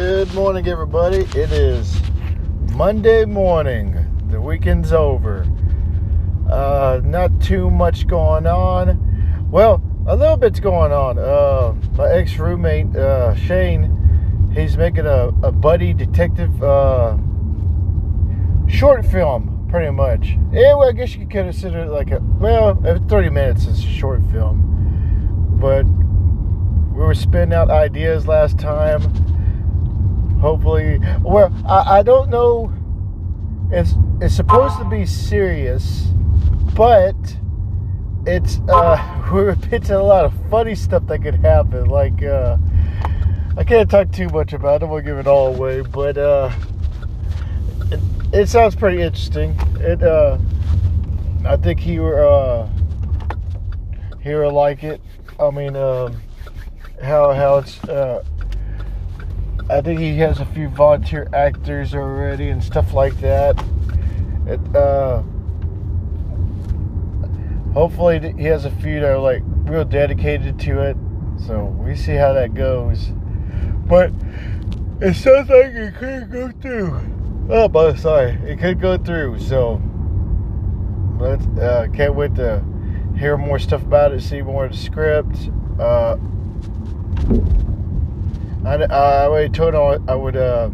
Good morning, everybody. It is Monday morning. The weekend's over. Uh, not too much going on. Well, a little bit's going on. Uh, my ex roommate, uh, Shane, he's making a, a buddy detective uh, short film, pretty much. Yeah, well, I guess you could consider it like a, well, 30 minutes is a short film. But we were spinning out ideas last time hopefully well I, I don't know it's it's supposed to be serious but it's uh we're pitching a lot of funny stuff that could happen like uh i can't talk too much about it don't give it all away but uh it, it sounds pretty interesting. It uh i think he uh he will like it. I mean um how how it's uh I think he has a few volunteer actors already and stuff like that. It, uh, hopefully, he has a few that are like real dedicated to it. So we see how that goes. But it sounds like it could go through. Oh, but sorry, it could go through. So let's uh, can't wait to hear more stuff about it, see more of the script. Uh, I, I already told him I would uh,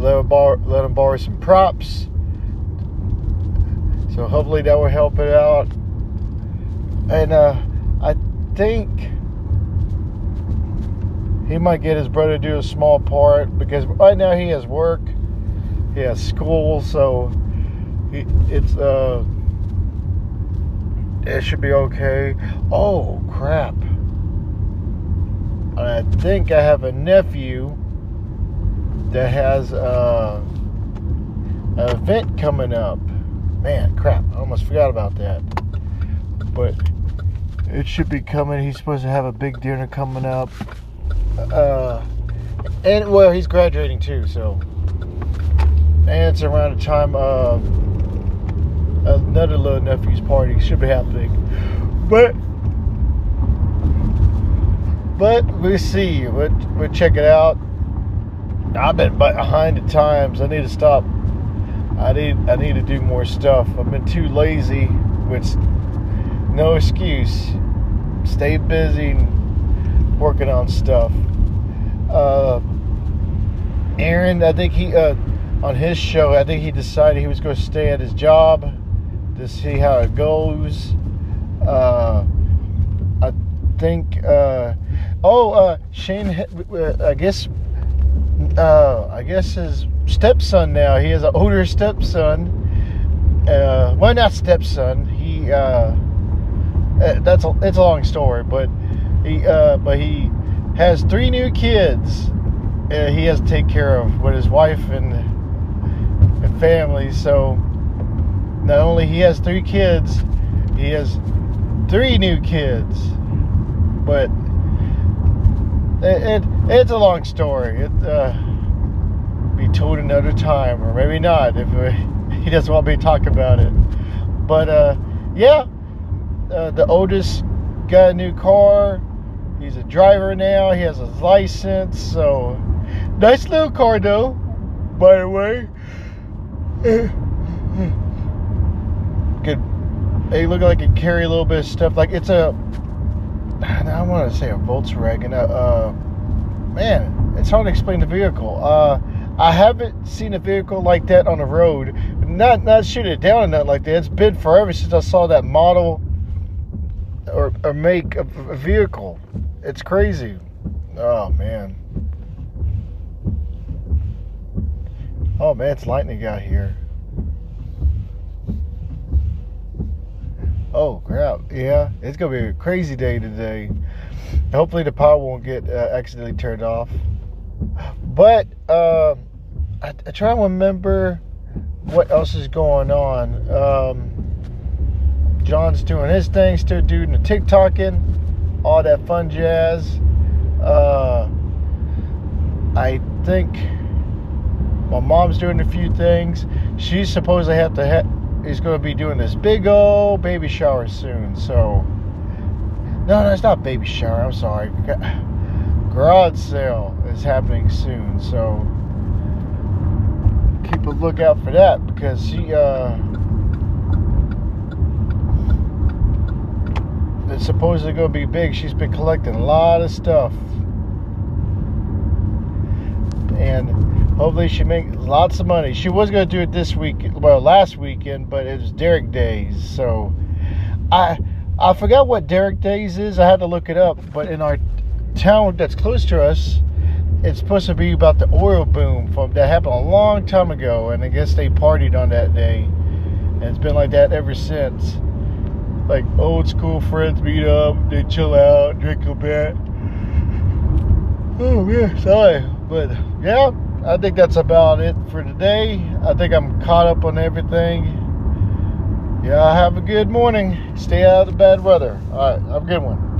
let, him borrow, let him borrow some props. So hopefully that will help it out. And uh, I think he might get his brother to do a small part because right now he has work, he has school, so he, it's uh, it should be okay. Oh crap! I think I have a nephew that has a, an event coming up. Man, crap! I almost forgot about that. But it should be coming. He's supposed to have a big dinner coming up. Uh, and well, he's graduating too, so. And it's around the time of another little nephew's party should be happening. But but we'll see. We'll, we'll check it out. I've been behind the times. I need to stop. I need I need to do more stuff. I've been too lazy, which no excuse. Stay busy working on stuff. Uh, Aaron, I think he uh, on his show. I think he decided he was going to stay at his job to see how it goes. Uh, I think. Uh, Oh, uh, Shane. I guess. Uh, I guess his stepson now. He has an older stepson. Uh, well, not stepson. He. Uh, uh, that's a. It's a long story, but he. Uh, but he has three new kids. Uh, he has to take care of with his wife and and family. So not only he has three kids, he has three new kids, but it, it, it's a long story. It uh, be told another time, or maybe not if he doesn't want me to talk about it. But uh, yeah, uh, the oldest got a new car. He's a driver now. He has his license. So nice little car though. By the way, good. It look like it carry a little bit of stuff. Like it's a I want to say a Volkswagen. Uh, uh, man, it's hard to explain the vehicle. Uh, I haven't seen a vehicle like that on the road. Not not shoot it down or nothing like that. It's been forever since I saw that model or, or make a vehicle. It's crazy. Oh man. Oh man, it's lightning out here. Oh crap! Yeah, it's gonna be a crazy day today. Hopefully the power won't get uh, accidentally turned off. But uh, I, I try to remember what else is going on. Um, John's doing his thing, still doing the TikToking, all that fun jazz. Uh, I think my mom's doing a few things. She's supposed to have to have is going to be doing this big old baby shower soon. So, no, no, it's not baby shower. I'm sorry. garage sale is happening soon, so keep a lookout for that because she uh it's supposedly going to be big. She's been collecting a lot of stuff. And hopefully she makes lots of money. She was going to do it this week, well, last weekend, but it was Derrick Days. So I I forgot what Derrick Days is. I had to look it up. But in our town that's close to us, it's supposed to be about the oil boom from that happened a long time ago. And I guess they partied on that day. And it's been like that ever since like old school friends meet up, they chill out, drink a bit. Oh man, sorry. But yeah, I think that's about it for today. I think I'm caught up on everything. Yeah, have a good morning. Stay out of the bad weather. All right, have a good one.